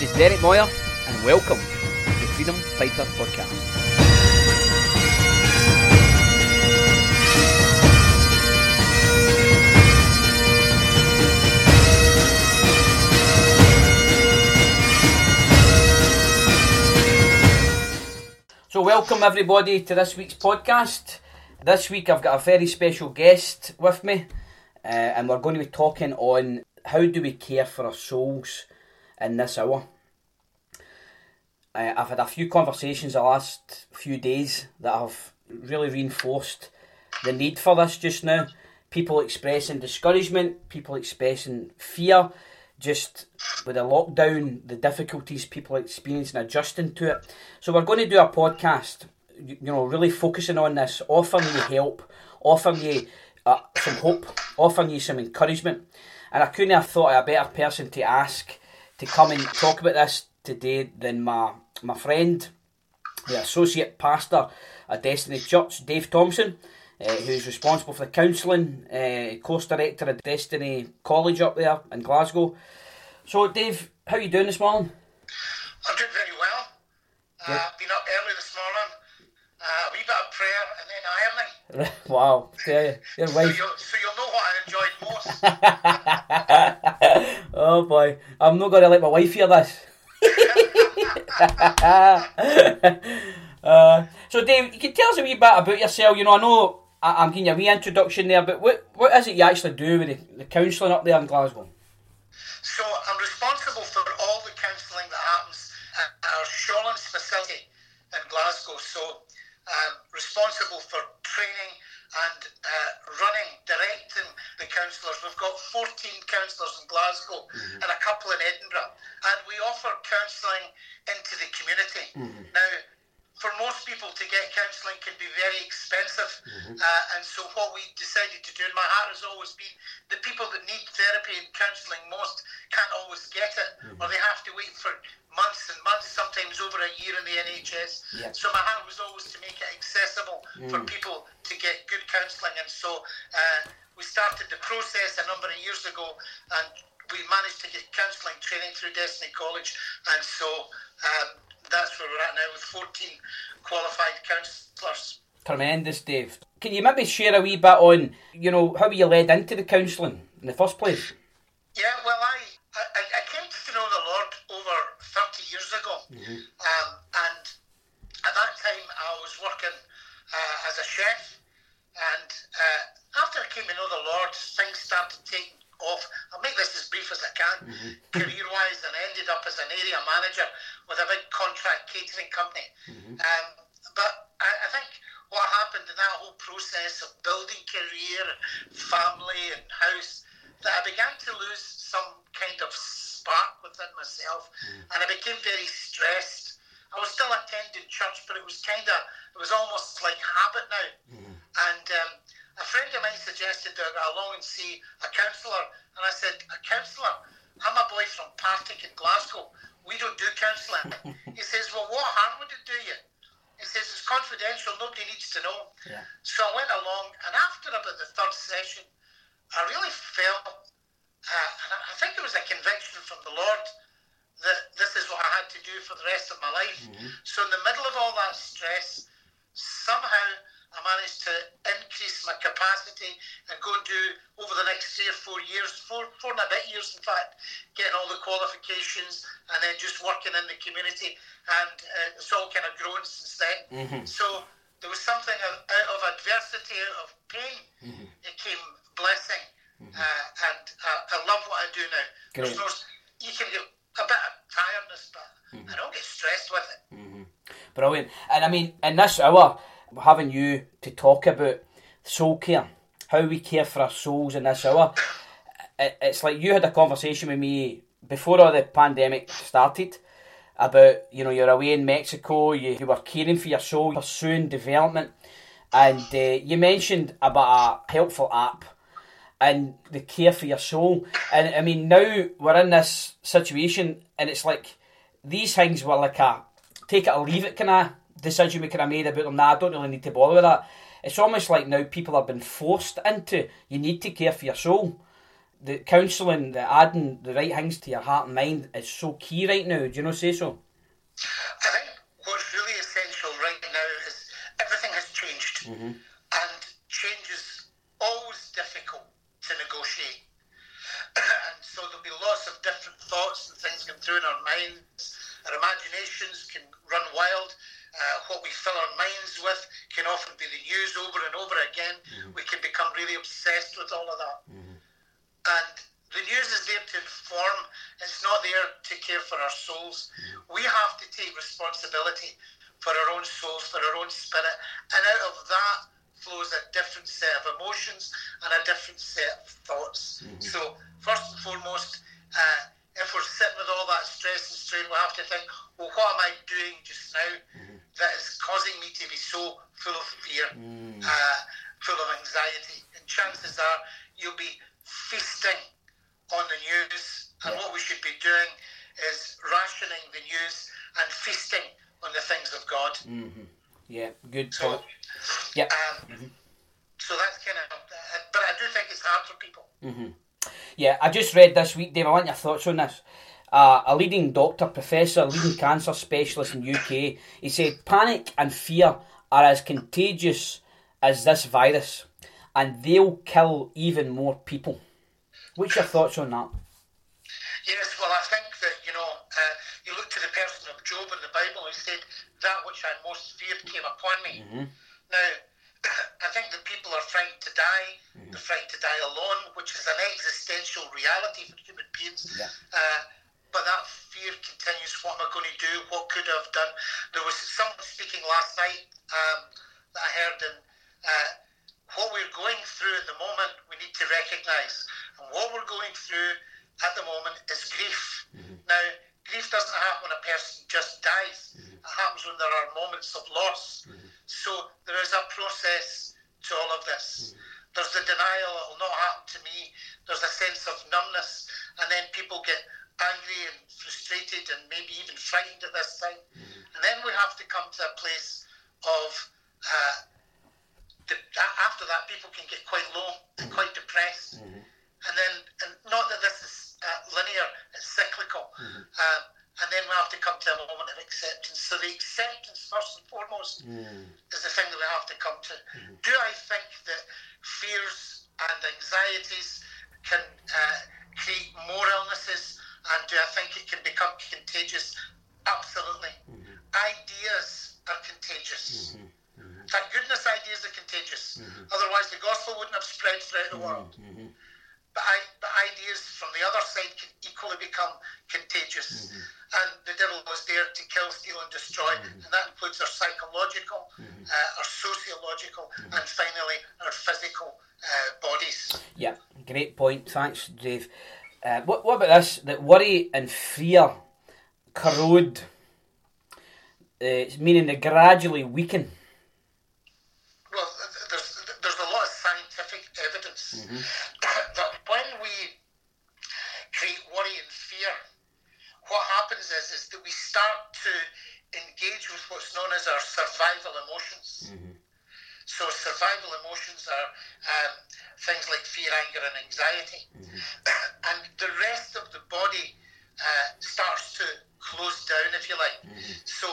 This is Derek Moyer, and welcome to the Freedom Fighter Podcast. So, welcome everybody to this week's podcast. This week I've got a very special guest with me, uh, and we're going to be talking on how do we care for our souls in this hour. Uh, I've had a few conversations the last few days that have really reinforced the need for this just now. People expressing discouragement, people expressing fear, just with the lockdown, the difficulties people are experiencing adjusting to it. So we're going to do a podcast, you, know, really focusing on this, offering you help, offering you uh, some hope, offering you some encouragement. And I couldn't have thought of a better person to ask to come and talk about this today than my my friend, the associate pastor at Destiny Church, Dave Thomson. Uh, who's responsible for the counselling, uh, course director at Destiny College up there in Glasgow. So, Dave, how are you doing this morning? I'm doing very well. Uh, been up early this morning. Uh, a wee bit of prayer and then ironing. wow, yeah, your So you'll, so you'll know what Oh boy, I'm not going to let my wife hear this. uh, so, Dave, you can tell us a wee bit about yourself. You know, I know I- I'm giving you a wee introduction there, but what what is it you actually do with the, the counselling up there in Glasgow? so I'm responsible for all the counselling that happens at our Shawlands facility in Glasgow. So um, responsible for training and uh, running, directing the counsellors. We've got 14 counsellors in Glasgow and a couple in Edinburgh. And we offer counselling into the community. Now, for most people to get counselling can be very expensive. Uh, and so what we decided to do, and my heart has always been, the people that need therapy and counselling most can't always get it, or they have to wait for months and months, sometimes over a year in the NHS. Yeah. So my heart was always to make it accessible for people to get good counselling. And so uh, we started the process a number of years ago, and we managed to get counselling training through Destiny College. And so um, that's where we're at now with 14 qualified counsellors. Tremendous, Dave. Can you maybe share a wee bit on, you know, how you led into the counselling in the first place? Yeah, well, I, I, I came to know the Lord over 30 years ago. Um, and at that time, I was working uh, as a chef. And uh, after I came to know the Lord, things started taking off. I'll make this as brief as I can, career wise, and ended up as an area manager with a big contract catering company. Um, but I, I think what happened in that whole process of building career, family, and house, that I began to lose some kind of spark within myself, and I became very stressed. I was still attending church, but it was kind of, it was almost like habit now. And um, a friend of mine suggested that I go along and see a counsellor, and I said, "A counsellor? I'm a boy from Partick in Glasgow. We don't do counselling." he says, "Well, what harm would it do you?" He says, "It's confidential. Nobody needs to know." Yeah. So I went along, and after about the third session, I really felt, uh, and I- I think it was a conviction from the Lord that this is what I had to do for the rest of my life. So in the middle of all that stress, somehow I managed to increase my capacity and go and do over the next three or four years, four, four and a bit years in fact, getting all the qualifications and then just working in the community. And uh, it's all kind of grown since then. So there was something of, out of adversity, out of pain, it came blessing. Uh, and uh, I love what I do now. Great. no, you can get a bit of tiredness, but I don't get stressed with it. Brilliant. And I mean, in this hour, having you to talk about soul care, how we care for our souls in this hour. It, it's like you had a conversation with me before all the pandemic started about, you know, you're away in Mexico, you, you were caring for your soul, pursuing development, and uh, you mentioned about a helpful app and the care for your soul. And I mean, now we're in this situation, and it's like these things were like a take it or leave it kind of decision we kind of made about them. Nah, I don't really need to bother with that. It's almost like now people have been forced into you need to care for your soul. the counselling, the adding the right things to your heart and mind is so key right now. Do you not say so? I think what's really essential right now is everything has changed, Mm-hmm. and change is always difficult to negotiate. and so there'll be lots of different thoughts and things going through in our minds. Our imaginations can run wild. Uh, what we fill our minds with can often be the news over and over again. We can become really obsessed with all of that. And the news is there to inform, it's not there to care for our souls. We have to take responsibility for our own souls, for our own spirit, and out of that flows a different set of emotions and a different set of thoughts. So, first and foremost, uh, if we're sitting with all that stress and strain, we have to think, well, what am I doing just now that is causing me to be so full of fear, uh, full of anxiety? And chances are you'll be feasting on the news, and what we should be doing is rationing the news and feasting on the things of God. Mm-hmm. Yeah, good So, point. Yeah. um, so that's kind of, uh, but I do think it's hard for people. Yeah, I just read this week, Dave. I want your thoughts on this. Uh, a leading doctor, professor, leading cancer specialist in UK, he said panic and fear are as contagious as this virus, and they'll kill even more people. What's your thoughts on that? Yes, well, I think that, you know, uh, you look to the person of Job in the Bible who said, That which I most feared came upon me. Now, I think that people are frightened to die, they're frightened to die alone, which is an existential reality for human beings. Yeah. Uh, but that fear continues. What am I going to do? What could I have done? There was someone speaking last night um, that I heard, and uh, what we're going through at the moment, we need to recognise. And what we're going through at the moment is grief. Now, grief doesn't happen when a person just dies. It mm-hmm. happens when there are moments of loss. Mm-hmm. So there is a process to all of this. Mm-hmm. There's the denial, it will not happen to me. There's a sense of numbness, and then people get angry and frustrated and maybe even frightened at this time. And then we have to come to a place of uh, the, after that, people can get quite low and quite depressed. And then, and not that this is uh, linear, and cyclical. Mm-hmm. Um, and then we have to come to a moment of acceptance. So the acceptance, first and foremost, mm. is the thing that we have to come to. Mm-hmm. Do I think that fears and anxieties can uh, create more illnesses? And do I think it can become contagious? Absolutely. Mm-hmm. Ideas are contagious. Thank goodness ideas are contagious. Otherwise, the gospel wouldn't have spread throughout the world. Become contagious. And the devil was there to kill, steal, and destroy. And that includes our psychological, uh, our sociological, and finally our physical uh, bodies. Yeah, great point. Thanks, Dave. Uh, what, what about this? That worry and fear corrode, uh, meaning they gradually weaken. Well, th- there's, there's a lot of scientific evidence that when we create worry and fear, what happens is, is that we start to engage with what's known as our survival emotions. So survival emotions are um, things like fear, anger, and anxiety, and the rest of the body uh, starts to close down, if you like. So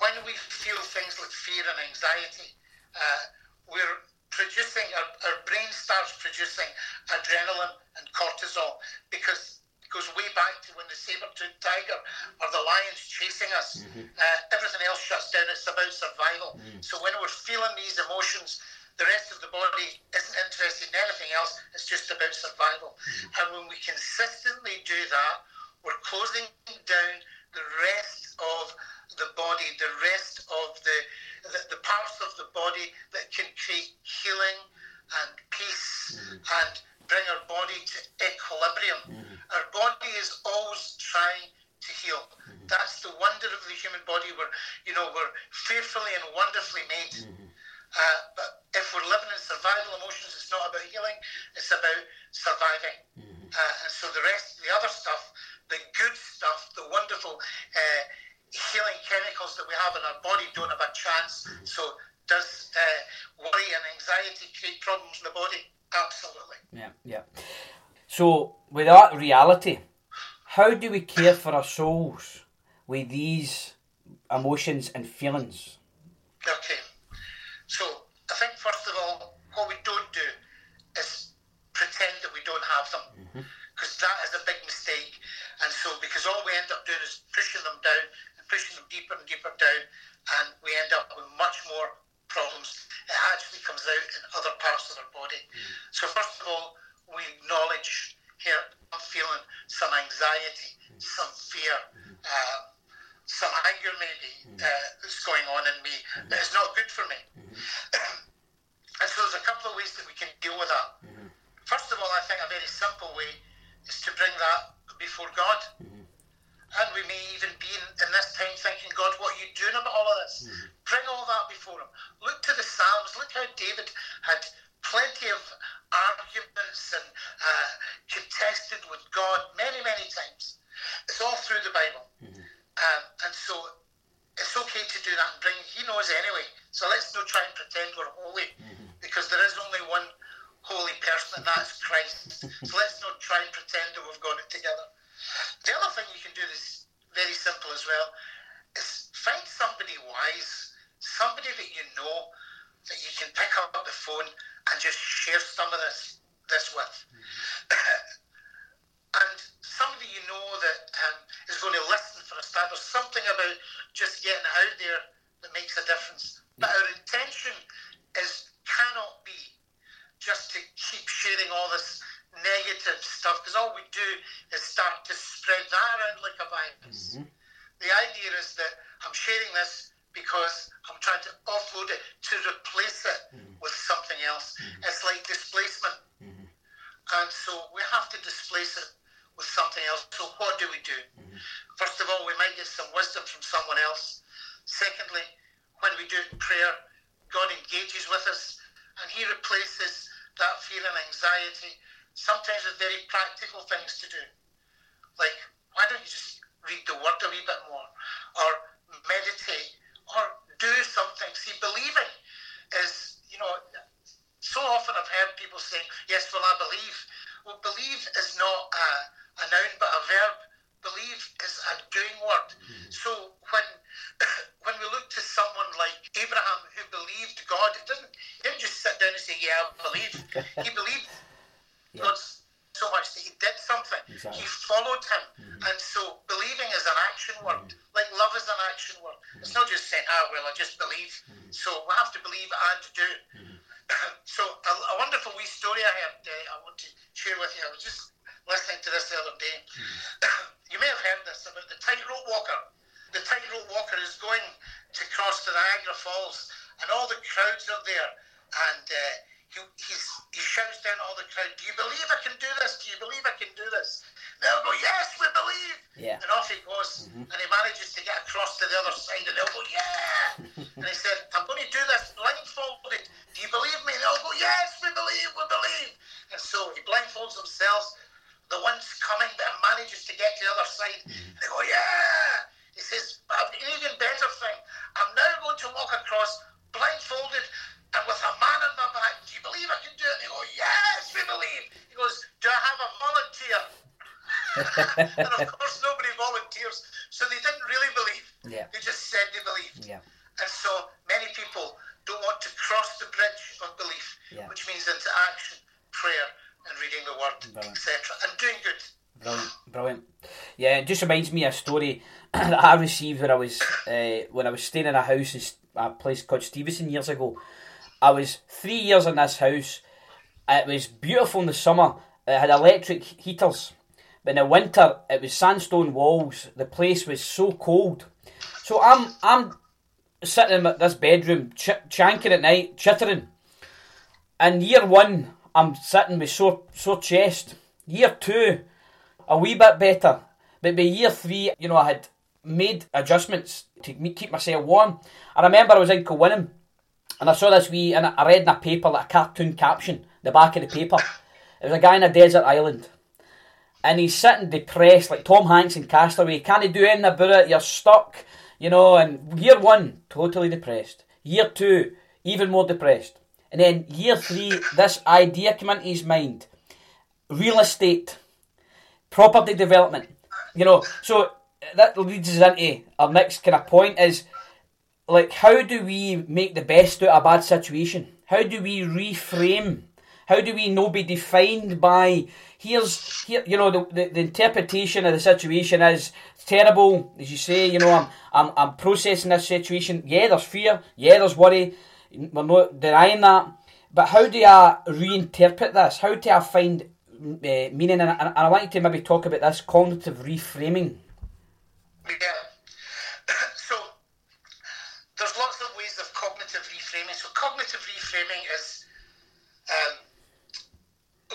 when we feel things like fear and anxiety, uh, we're producing our, our brain starts producing adrenaline and cortisol because it goes way back to when the saber-toothed tiger or the lion's chasing us. Mm-hmm. Uh, everything else shuts down. It's about survival. Mm. So when we're feeling these emotions, the rest of the body isn't interested in anything else. It's just about survival. Mm-hmm. And when we consistently do that, we're closing down the rest of the body, the rest of the, the, the parts of the body that can create healing and peace and bring our body to equilibrium. Our body is always trying to heal. That's the wonder of the human body. We're, you know, we're fearfully and wonderfully made. Uh, but if we're living in survival emotions, it's not about healing, it's about surviving. Uh, and so the rest, the other stuff, the good stuff, the wonderful uh, healing chemicals that we have in our body don't have a chance. So does uh, worry and anxiety create problems in the body? Absolutely. Yeah, yeah. So, with that reality, how do we care for our souls with these emotions and feelings? Okay. So, I think first of all, what we don't do is pretend that we don't have them. Because mm-hmm. is a big mistake. And so, because all we end up doing is pushing them down and pushing them deeper and deeper down, and we end up with much more problems. It actually comes out in other parts of our body. Mm-hmm. So, first of all, we acknowledge here I'm feeling some anxiety, mm-hmm. some fear. Uh, some anger maybe uh, that's going on in me that is not good for me. and so there's a couple of ways that we can deal with that. First of all, I think a very simple way is to bring that before God. Mm-hmm. And we may even be in, in, this time thinking, God, what are you doing about all of this? Mm-hmm. Bring all that before Him. Look to the Psalms. Look how David had plenty of arguments and uh, contested with God many, many times. It's all through the Bible. Mm-hmm. Um, and so it's okay to do that and bring, He knows anyway. So let's not try and pretend we're holy mm-hmm. because there is only one holy person, and that's Christ. so let's not try and pretend that we've got it together. The other thing you can do is very simple as well is find somebody wise, somebody that you know that you can pick up the phone and just share some of this this with. and somebody you know that um, is going to listen for a start. There's something about just getting out there that makes a difference. But our intention is cannot be just to keep sharing all this negative stuff because all we do is start to spread that around like a virus. Mm-hmm. The idea is that I'm sharing this because I'm trying to offload it to replace it mm-hmm. with something else. Mm-hmm. It's like displacement. Mm-hmm. And so we have to displace it with something else. So what do we do? Mm-hmm. First of all, we might get some wisdom from someone else. Secondly, when we do it in prayer, God engages with us and He replaces that fear and anxiety, sometimes with very practical things to do. Like, why don't you just read the word a wee bit more? Or meditate? Or to get to the other side. Mm-hmm. They go, "Yeah." He says, I've an even better thing. I'm now going to walk across blindfolded and with a man on my back. Do you believe I can do it? They go, Yes, we believe. He goes, Do I have a volunteer? and of course, nobody volunteers. So they didn't really believe. Yeah. They just said they believed. Yeah. And so many people don't want to cross the bridge of belief, yeah. which means into action, prayer, and reading the word, etc., and doing good. Brilliant, brilliant. Yeah, it just reminds me of a story that I received when I was uh, when I was staying in a house in a place called Stevenston years ago. I was three years in this house. It was beautiful in the summer. It had electric heaters, but in the winter it was sandstone walls. The place was so cold. So I'm I'm sitting in this bedroom, ch- chanking at night, chittering. In year one, I'm sitting with sore sore chest. Year two, a wee bit better. But by year three, you know, I had made adjustments to keep myself warm. I remember I was in Kilwinning and I saw this wee, and I read in a paper, like a cartoon caption, the back of the paper. It was a guy in a desert island. And he's sitting depressed, like Tom Hanks in Castaway. Can't do anything about it? You're stuck, you know. And year one, totally depressed. Year two, even more depressed. And then year three, this idea came into his mind real estate, property development. You know, so that leads us into our next kind of point is like how do we make the best out of a bad situation? How do we reframe? How do we not be defined by here's here you know the, the, the interpretation of the situation is terrible as you say you know I'm, I'm I'm processing this situation. Yeah there's fear. Yeah there's worry. We're not denying that. But how do I reinterpret this? How do I find uh, meaning and, and I want you to maybe talk about this cognitive reframing yeah so there's lots of ways of cognitive reframing so cognitive reframing is um,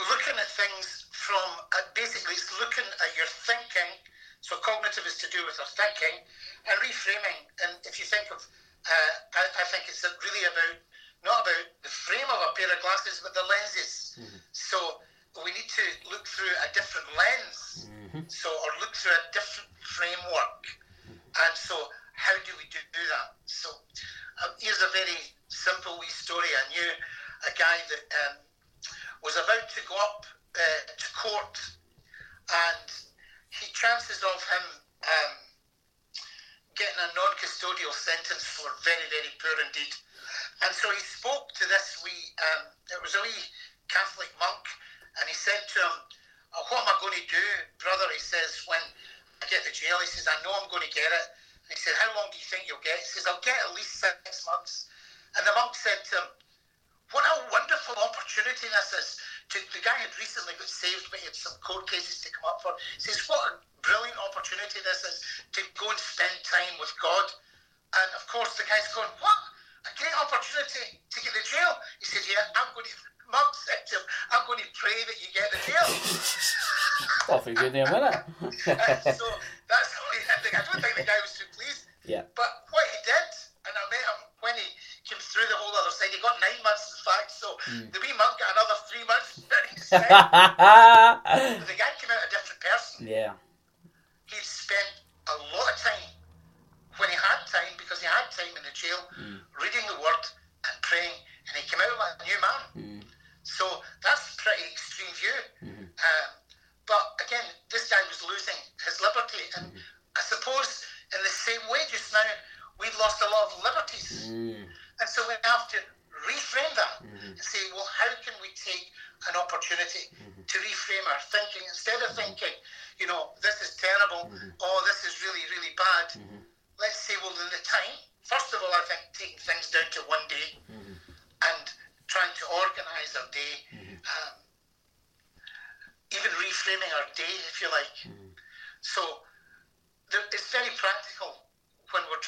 looking at things from uh, basically it's looking at your thinking. So cognitive is to do with our thinking and reframing. And if you think of, uh, I, I, think it's really about not about the frame of a pair of glasses, but the lenses. Mm-hmm. So we need to look through a different lens. Mm-hmm. So or look through a different framework. And so how do we do, do that? So uh, here's a very simple wee story. I knew a guy that um, was about to go up uh, to court, and he chances of him um, getting a non-custodial sentence for very, very poor indeed. And so he spoke to this wee, um, it was a wee Catholic monk, and he said to him, oh, "What am I going to do, brother?" He says, "When I get to jail," he says, "I know I'm going to get it." And he said, "How long do you think you'll get?" He says, "I'll get at least six months." And the monk said to him, "What a wonderful opportunity this is." to, the guy had recently got saved, but he had some court cases to come up for. He says, What a brilliant opportunity this is to go and spend time with God. And of course, the guy's going, What? A great opportunity to get the jail. He said, Yeah, I'm going to. Pray that you get the jail. Awfully good name, isn't it? so that's how he had the I don't think the guy was too pleased. Yeah. But what he did, and I met him when he came through the whole other side, he got nine months in fact, so mm. the wee monk got another three months the guy came out a different person. Yeah. He'd spent a lot of time when he had time, because he had time in the jail, mm. reading the word and praying, and he came out like a new man. Mm. So that's a pretty extreme view. Mm-hmm. Um, but again, this guy was losing his liberty, and mm-hmm. I suppose in the same way just now, we've lost a lot of liberties. Mm. And so we have to reframe that mm-hmm. and say, well, how can we take an opportunity mm-hmm. to reframe our thinking instead of mm-hmm. thinking, you know, this is terrible, mm-hmm. oh, this is really, really bad. Mm-hmm. Let's say, well, in the time, first of all, I think taking things down to one day mm-hmm. and trying to organise our day, mm-hmm. um, even reframing our day, if you like. So there, it's very practical when we're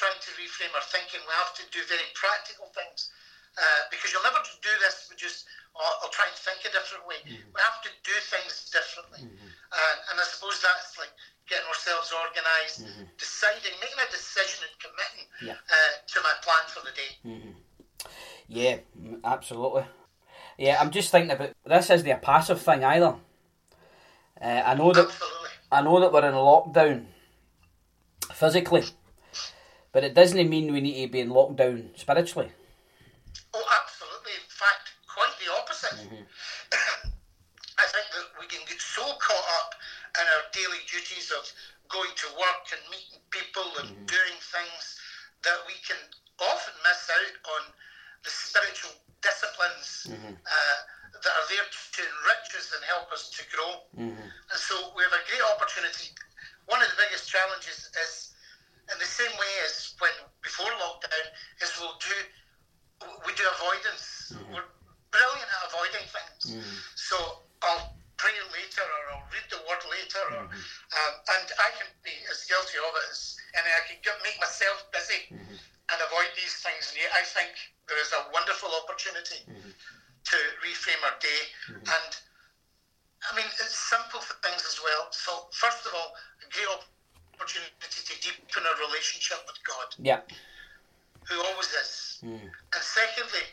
reframe our thinking. We have to do very practical things uh, because you'll never do this with just or, or try and think a different way. Mm-hmm. We have to do things differently. Mm-hmm. And, and I suppose that's like getting ourselves organised, mm-hmm. deciding, making a decision and committing yeah. uh, to my plan for the day. Mm-hmm. Yeah, absolutely. Yeah, I'm just thinking about this isn't a passive thing either. Uh, I know that absolutely. I know that we're in lockdown physically, but it doesn't mean we need to be in lockdown spiritually. Oh, absolutely. In fact, quite the opposite. Mm-hmm. I think that we can get so caught up in our daily duties of going to work and meeting people and mm-hmm. doing things that we can often miss out on the spiritual disciplines mm-hmm. uh, that are there to enrich us and help us to grow. Mm-hmm. And so we have a great opportunity. One of the biggest challenges is, in the same way as when before lockdown, is we'll do we do avoidance. Mm-hmm. We're brilliant at avoiding things. Mm. So I'll pray later or I'll read the word later, or, mm-hmm. um, and I can be as guilty of it as, and I can get, make myself busy mm-hmm. and avoid these things. And yet I think there is a wonderful opportunity mm-hmm. to reframe our day. Mm-hmm. And I mean, it's simple things as well. So, first of all, a great opportunity to deepen our relationship with God. Yeah. Who always is. Mm. And secondly,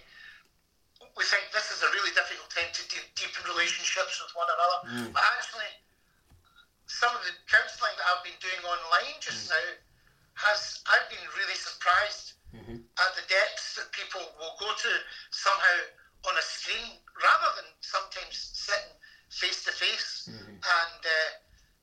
we think this is a really difficult time to de- deepen relationships with one another. Mm. But actually, some of the counselling that I've been doing online just mm. now has I've been really surprised mm-hmm. at the depths that people will go to somehow on a screen rather than sometimes sitting face to face, and uh,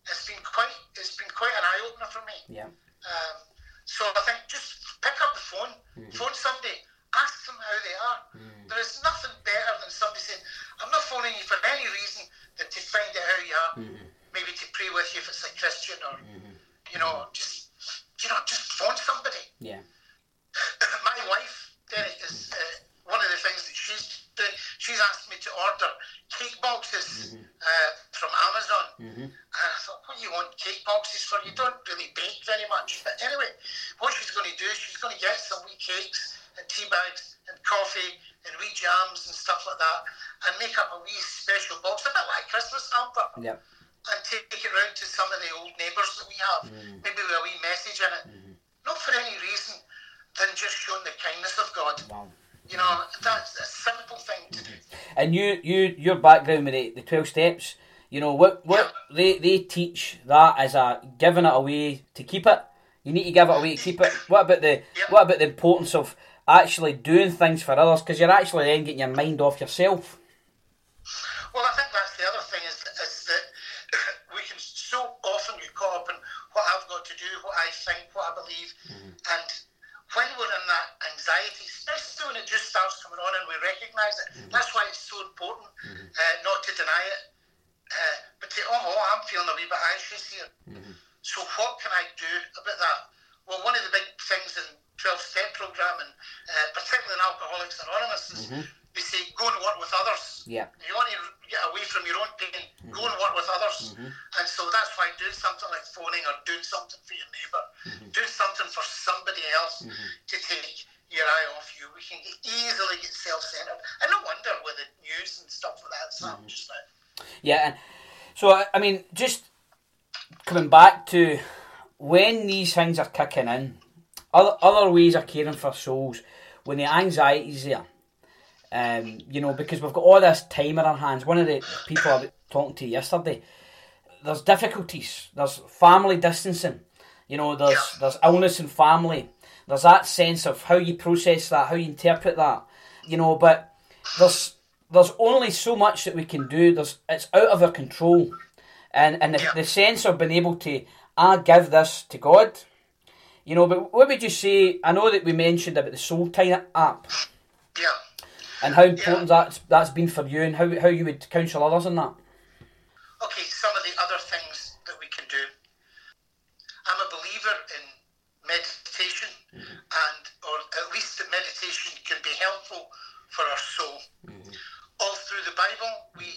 it's been quite it's been quite an eye opener for me. Yeah. Um, so I think just pick up the phone, phone somebody, ask them how they are. There is nothing better than somebody saying, "I'm not phoning you for any reason than to find out how you are, maybe to pray with you if it's a Christian or you know just you know just phone somebody." Yeah. my wife, Derek, is uh, one of the things that she's doing. She's asked me to order cake boxes uh, from Amazon. And I thought, what do you want cake boxes for? You don't really bake very much. But anyway, what she's going to do is she's going to get some wee cakes and tea bags and coffee and wee jams and stuff like that and make up a wee special box, a bit like a Christmas hamper Yeah. and take it round to some of the old neighbours that we have, maybe with a wee message in it. Not for any reason than just showing the kindness of God. Wow. You know, that's a simple thing to do. And you, you, your background with the, the twelve steps. You know what? What they they teach that as a giving it away to keep it. You need to give it away to keep it. What about the Yeah. what about the importance of actually doing things for others? Because you're actually then getting your mind off yourself. Well, I think that's the other thing is, is that we can so often get caught up in what I've got to do, what I think, what I believe, and when we're in that anxiety, especially when it just starts coming on and we recognise it, that's why it's so important uh, not to deny it, uh, but to oh, oh, I'm feeling a wee bit anxious here. Mm-hmm. So what can I do about that? Well, one of the big things in 12 step program and uh, particularly in Alcoholics Anonymous is mm-hmm. we say go and work with others. Yeah. If you want to get away from your own pain, go and work with others. And so that's why doing something like phoning or doing something for your neighbour, doing something for somebody else to take your eye off you, we can get, easily get self-centered. And no wonder with the news and stuff like that, Sam, just now. Yeah, and so I- I mean, just coming back to when these things are kicking in, other other ways of caring for souls when the anxiety's there. Um, you know, because we've got all this time in our hands. One of the people I was talking to yesterday, there's difficulties. There's family distancing. You know, there's there's illness in family. There's that sense of how you process that, how you interpret that. You know, but there's there's only so much that we can do. There's it's out of our control, and and the, the sense of being able to I give this to God. You know, but what would you say? I know that we mentioned about the Soul Time app Yeah. and how important that's that's been for you, and how how you would counsel others on that. Okay, some of the other things that we can do. I'm a believer in meditation, and or at least that meditation can be helpful for our soul. All through the Bible, we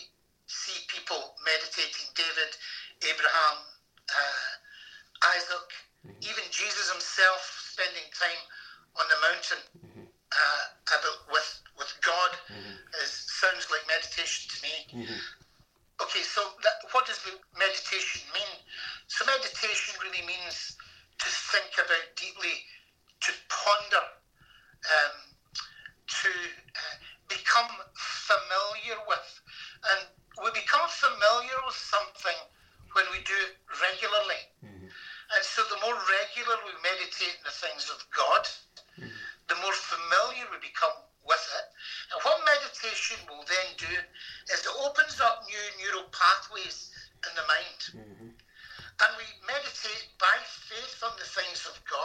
see people meditating. David, Abraham, uh, Isaac, even Jesus himself spending time on the mountain uh, about with with God is sounds like meditation to me. Okay, so that, what does the meditation mean? So meditation really means to think about deeply, to ponder, um, to uh, become familiar with. And we become familiar with something when we do it regularly. And so the more regular we meditate in the things of God, the more familiar we become with it. And what meditation will then do is it opens up new neural pathways in the mind. Mm-hmm. And we meditate by faith on the things of God.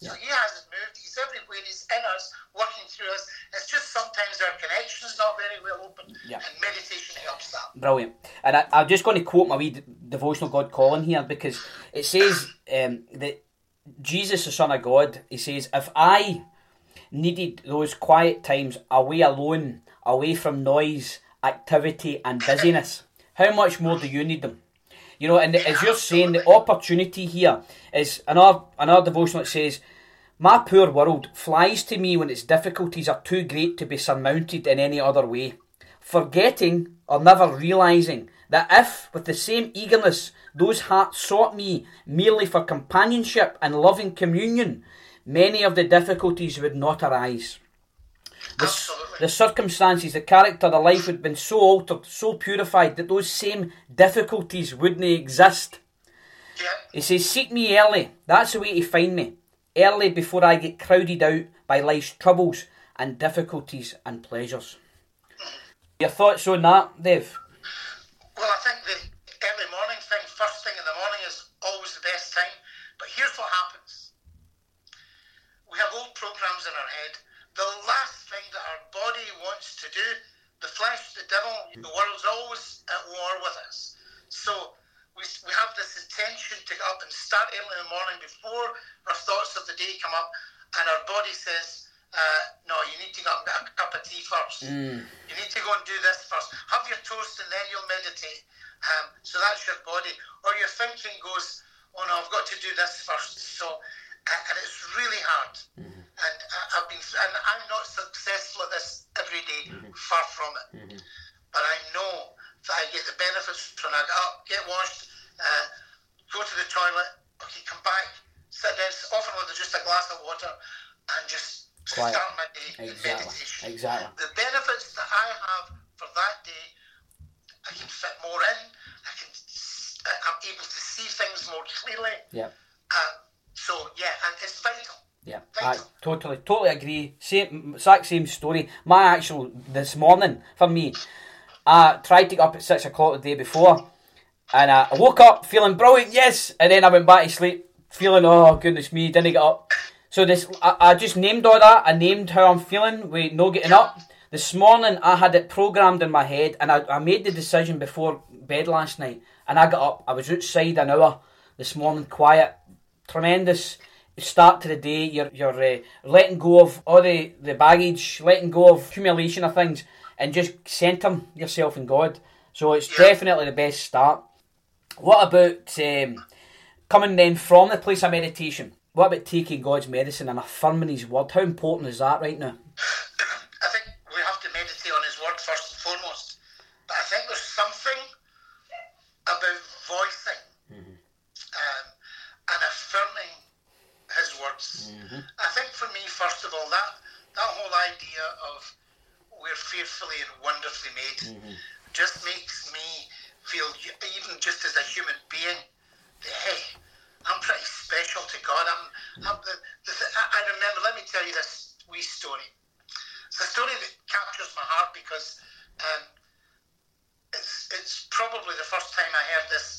So. He hasn't moved. He's everywhere. He's in us, working through us. It's just sometimes our connection's not very well open, Yeah. and meditation helps that. Brilliant. And I, I'm just going to quote my wee devotional God calling here because it says um, that Jesus, the Son of God, he says, if I needed those quiet times away alone, away from noise, activity, and busyness, how much more do you need them? You know, and as you're saying, the opportunity here is another another devotional that says, "My poor world flies to me when its difficulties are too great to be surmounted in any other way, forgetting or never realizing that if, with the same eagerness, those hearts sought me merely for companionship and loving communion, many of the difficulties would not arise." The, Absolutely. the circumstances, the character, the life would have been so altered, so purified that those same difficulties wouldn't exist. Yeah. He says, Seek me early. That's the way to find me. Early before I get crowded out by life's troubles and difficulties and pleasures. Your thoughts on that, Dave? Do, the flesh, the devil, the world's always at war with us. So we, we have this intention to get up and start early in the morning before our thoughts of the day come up, and our body says, uh, no, you need to go and get a cup of tea first. You need to go and do this first. Have your toast and then you'll meditate. Um, so that's your body. Or your thinking goes, oh no, I've got to do this first. So, uh, and it's really hard. And I've been, and I'm not successful at this every day, far from it. But I know that I get the benefits when I get up, get washed, uh, go to the toilet, okay, come back, sit down, often with just a glass of water, and just Quiet. start my day in Exactly, meditation. exactly. The benefits that I have for that day, I can fit more in. I can, I'm able to see things more clearly. Yeah. Um, so yeah, and it's vital. Yeah, I totally, totally agree. Same, exact same story. My actual this morning for me, I tried to get up at six o'clock the day before, and I woke up feeling brilliant, yes, and then I went back to sleep feeling, oh goodness me, didn't get up. So this, I, I just named all that. I named how I'm feeling with no getting up. This morning I had it programmed in my head, and I, I made the decision before bed last night, and I got up. I was outside an hour this morning, quiet, tremendous start to the day. You're you're uh, letting go of all the, the baggage, letting go of accumulation of things, and just centre yourself in God. So it's Yeah. definitely the best start. What about um, coming then from the place of meditation? What about taking God's medicine and affirming His word? How important is that right now? I think we have to meditate on His word first and foremost. But I think there's something about voicing um, and affirming Words. I think for me, first of all, that that whole idea of we're fearfully and wonderfully made just makes me feel, even just as a human being, that hey, I'm pretty special to God. I'm, I'm the, the, I I remember. Let me tell you this wee story. It's a story that captures my heart because um, it's it's probably the first time I heard this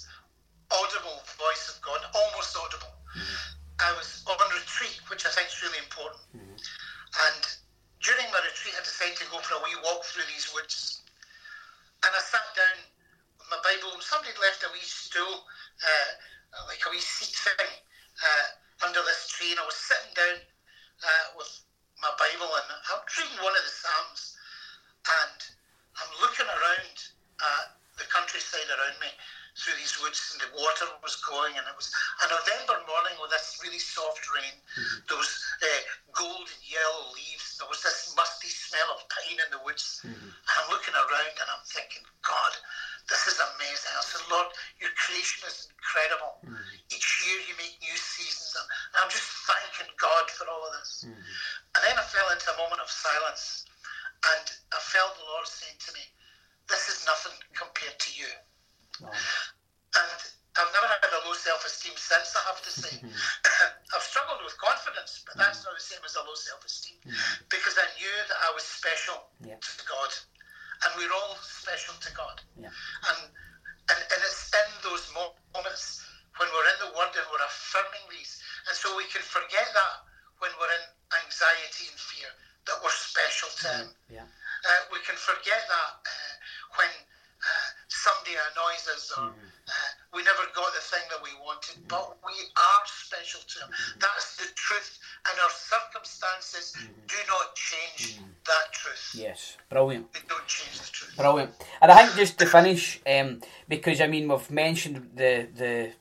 just to finish, um, because I mean we've mentioned the the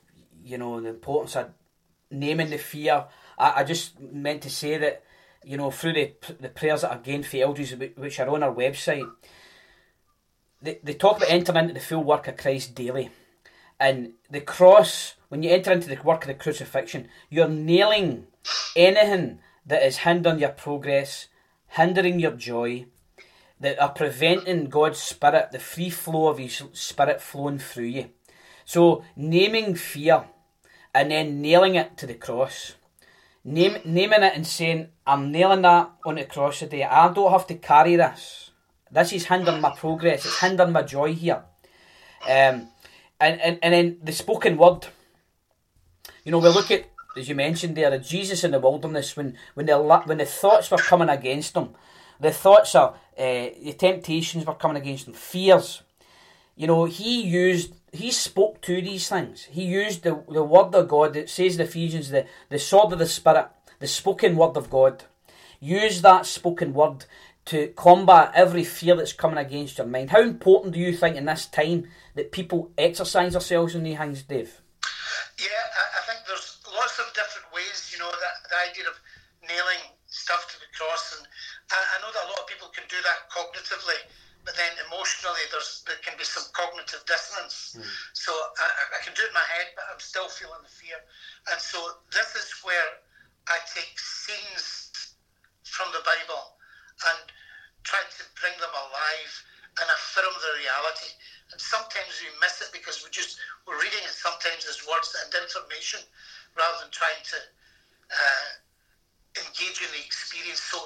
you know the importance of naming the fear. I, I just meant to say that you know through the the prayers that are gained for elders, which are on our website, they they talk about entering into the full work of Christ daily, and the cross. When you enter into the work of the crucifixion, you're nailing anything that is hindering your progress, hindering your joy, that are preventing God's Spirit, the free flow of His Spirit flowing through you. So, naming fear and then nailing it to the cross. Name, naming it and saying, I'm nailing that on the cross today. I don't have to carry this. This is hindering my progress. It's hindering my joy here. Um, and, and, and then the spoken word. You know, we look at, as you mentioned there, Jesus in the wilderness when, when, the, when the thoughts were coming against him. The thoughts are, uh, the temptations were coming against him, fears. You know, he used, he spoke to these things. He used the, the word of God. It says in Ephesians, the, the sword of the Spirit, the spoken word of God. Use that spoken word to combat every fear that's coming against your mind. How important do you think in this time that people exercise themselves in these things, Dave? Yeah, I, I think there's lots of different ways, you know, that the idea of nailing stuff to the cross. And I, know that a lot of people can do that cognitively, but then emotionally there's there can be some cognitive dissonance. So I, I- I can do it in my head, but I'm still feeling the fear. And so this is where I take scenes from the Bible and try to bring them alive and affirm the reality. And sometimes we miss it because we just we're reading it sometimes as words and information rather than trying to uh, engage in the experience. So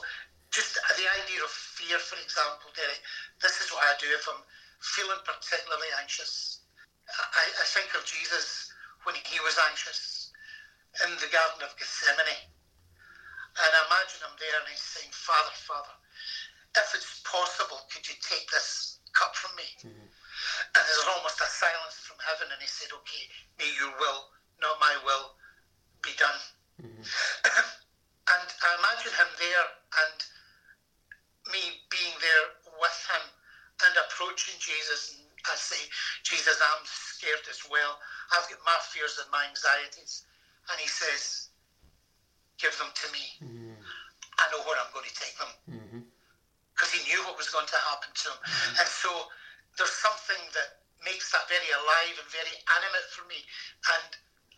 just the idea of fear, for example, Derek, this is what I do if I'm feeling particularly anxious. I, I think of Jesus when he was anxious in the Garden of Gethsemane. And I imagine him there and he's saying, Father, Father, if it's possible, could you take this cup from me? Mm-hmm. And there's almost a silence from heaven, and he said, Okay, may your will, not my will, be done. Mm-hmm. and I imagine him there and me being there with him and approaching Jesus. And I say, Jesus, I'm scared as well. I've got my fears and my anxieties. And he says, Give them to me. Mm-hmm. I know where I'm going to take them mm-hmm. because he knew what was going to happen to him. Mm-hmm. And so there's something that makes that very alive and very animate for me. And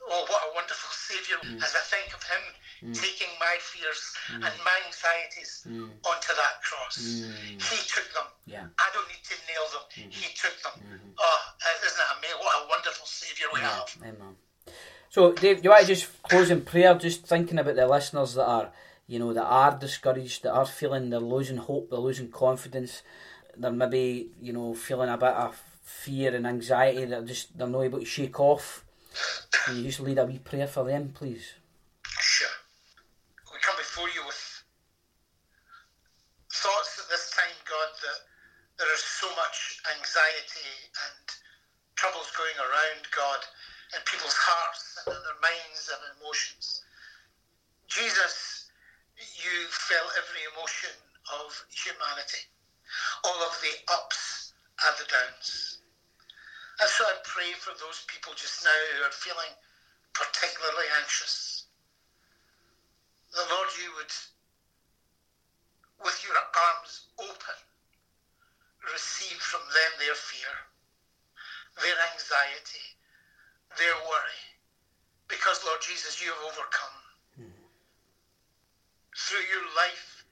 oh, what a wonderful Saviour mm. as I think of him mm. taking my fears mm. and my anxieties onto that cross. He took them. Yeah. I don't need to nail them. Mm-hmm. He took them. Mm-hmm. Oh, isn't it amazing? What a wonderful Saviour we have. Amen. So, Dave, you want to just close in prayer, just thinking about the listeners that are, you know, that are discouraged, that are feeling they're losing hope, they're losing confidence, they're maybe, you know, feeling a bit of fear and anxiety that just they're not able to shake off. Can you just lead a wee prayer for them, please? Sure. We come before you with thoughts at this time, God, that there is so much anxiety and troubles going around, God, in people's hearts and in their minds and emotions. Jesus, you felt every emotion of humanity, all of the ups and the downs. And so I pray for those people just now who are feeling particularly anxious. The Lord, you would, with your arms open, receive from them their fear, their anxiety, their worry. Because, Lord Jesus, you have overcome. Through your life,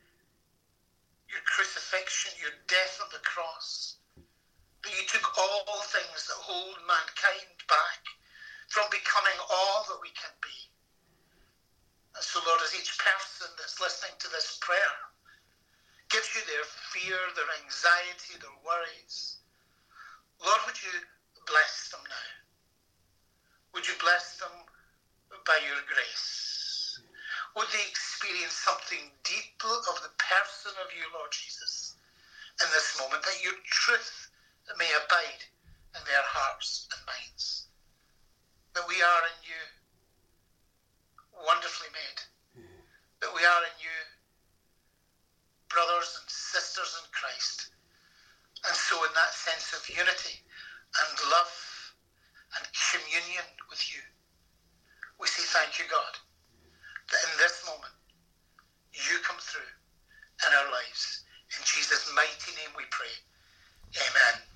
your crucifixion, your death on the cross, that you took all things that hold mankind back from becoming all that we can be. And so, Lord, as each person that's listening to this prayer gives you their fear, their anxiety, their worries, Lord, would you bless them now? Would you bless them by your grace? Would they experience something deep of the person of you, Lord Jesus, in this moment, that your truth may abide in their hearts and minds. That we are in you wonderfully made. That we are in you brothers and sisters in Christ. And so, in that sense of unity and love and communion with you, we say thank you, God, that in this moment you come through in our lives. In Jesus' mighty name we pray. Amen.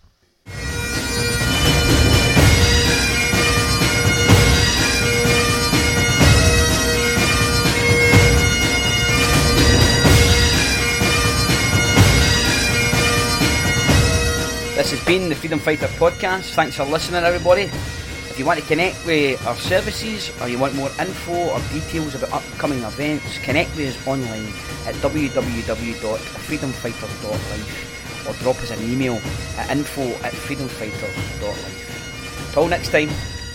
This has been the Freedom Fighter podcast. Thanks for listening, everybody. If you want to connect with our services or you want more info or details about upcoming events, connect with us online at www.freedomfighters.life or drop us an email at info at freedomfighters.life. Till next time,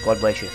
God bless you.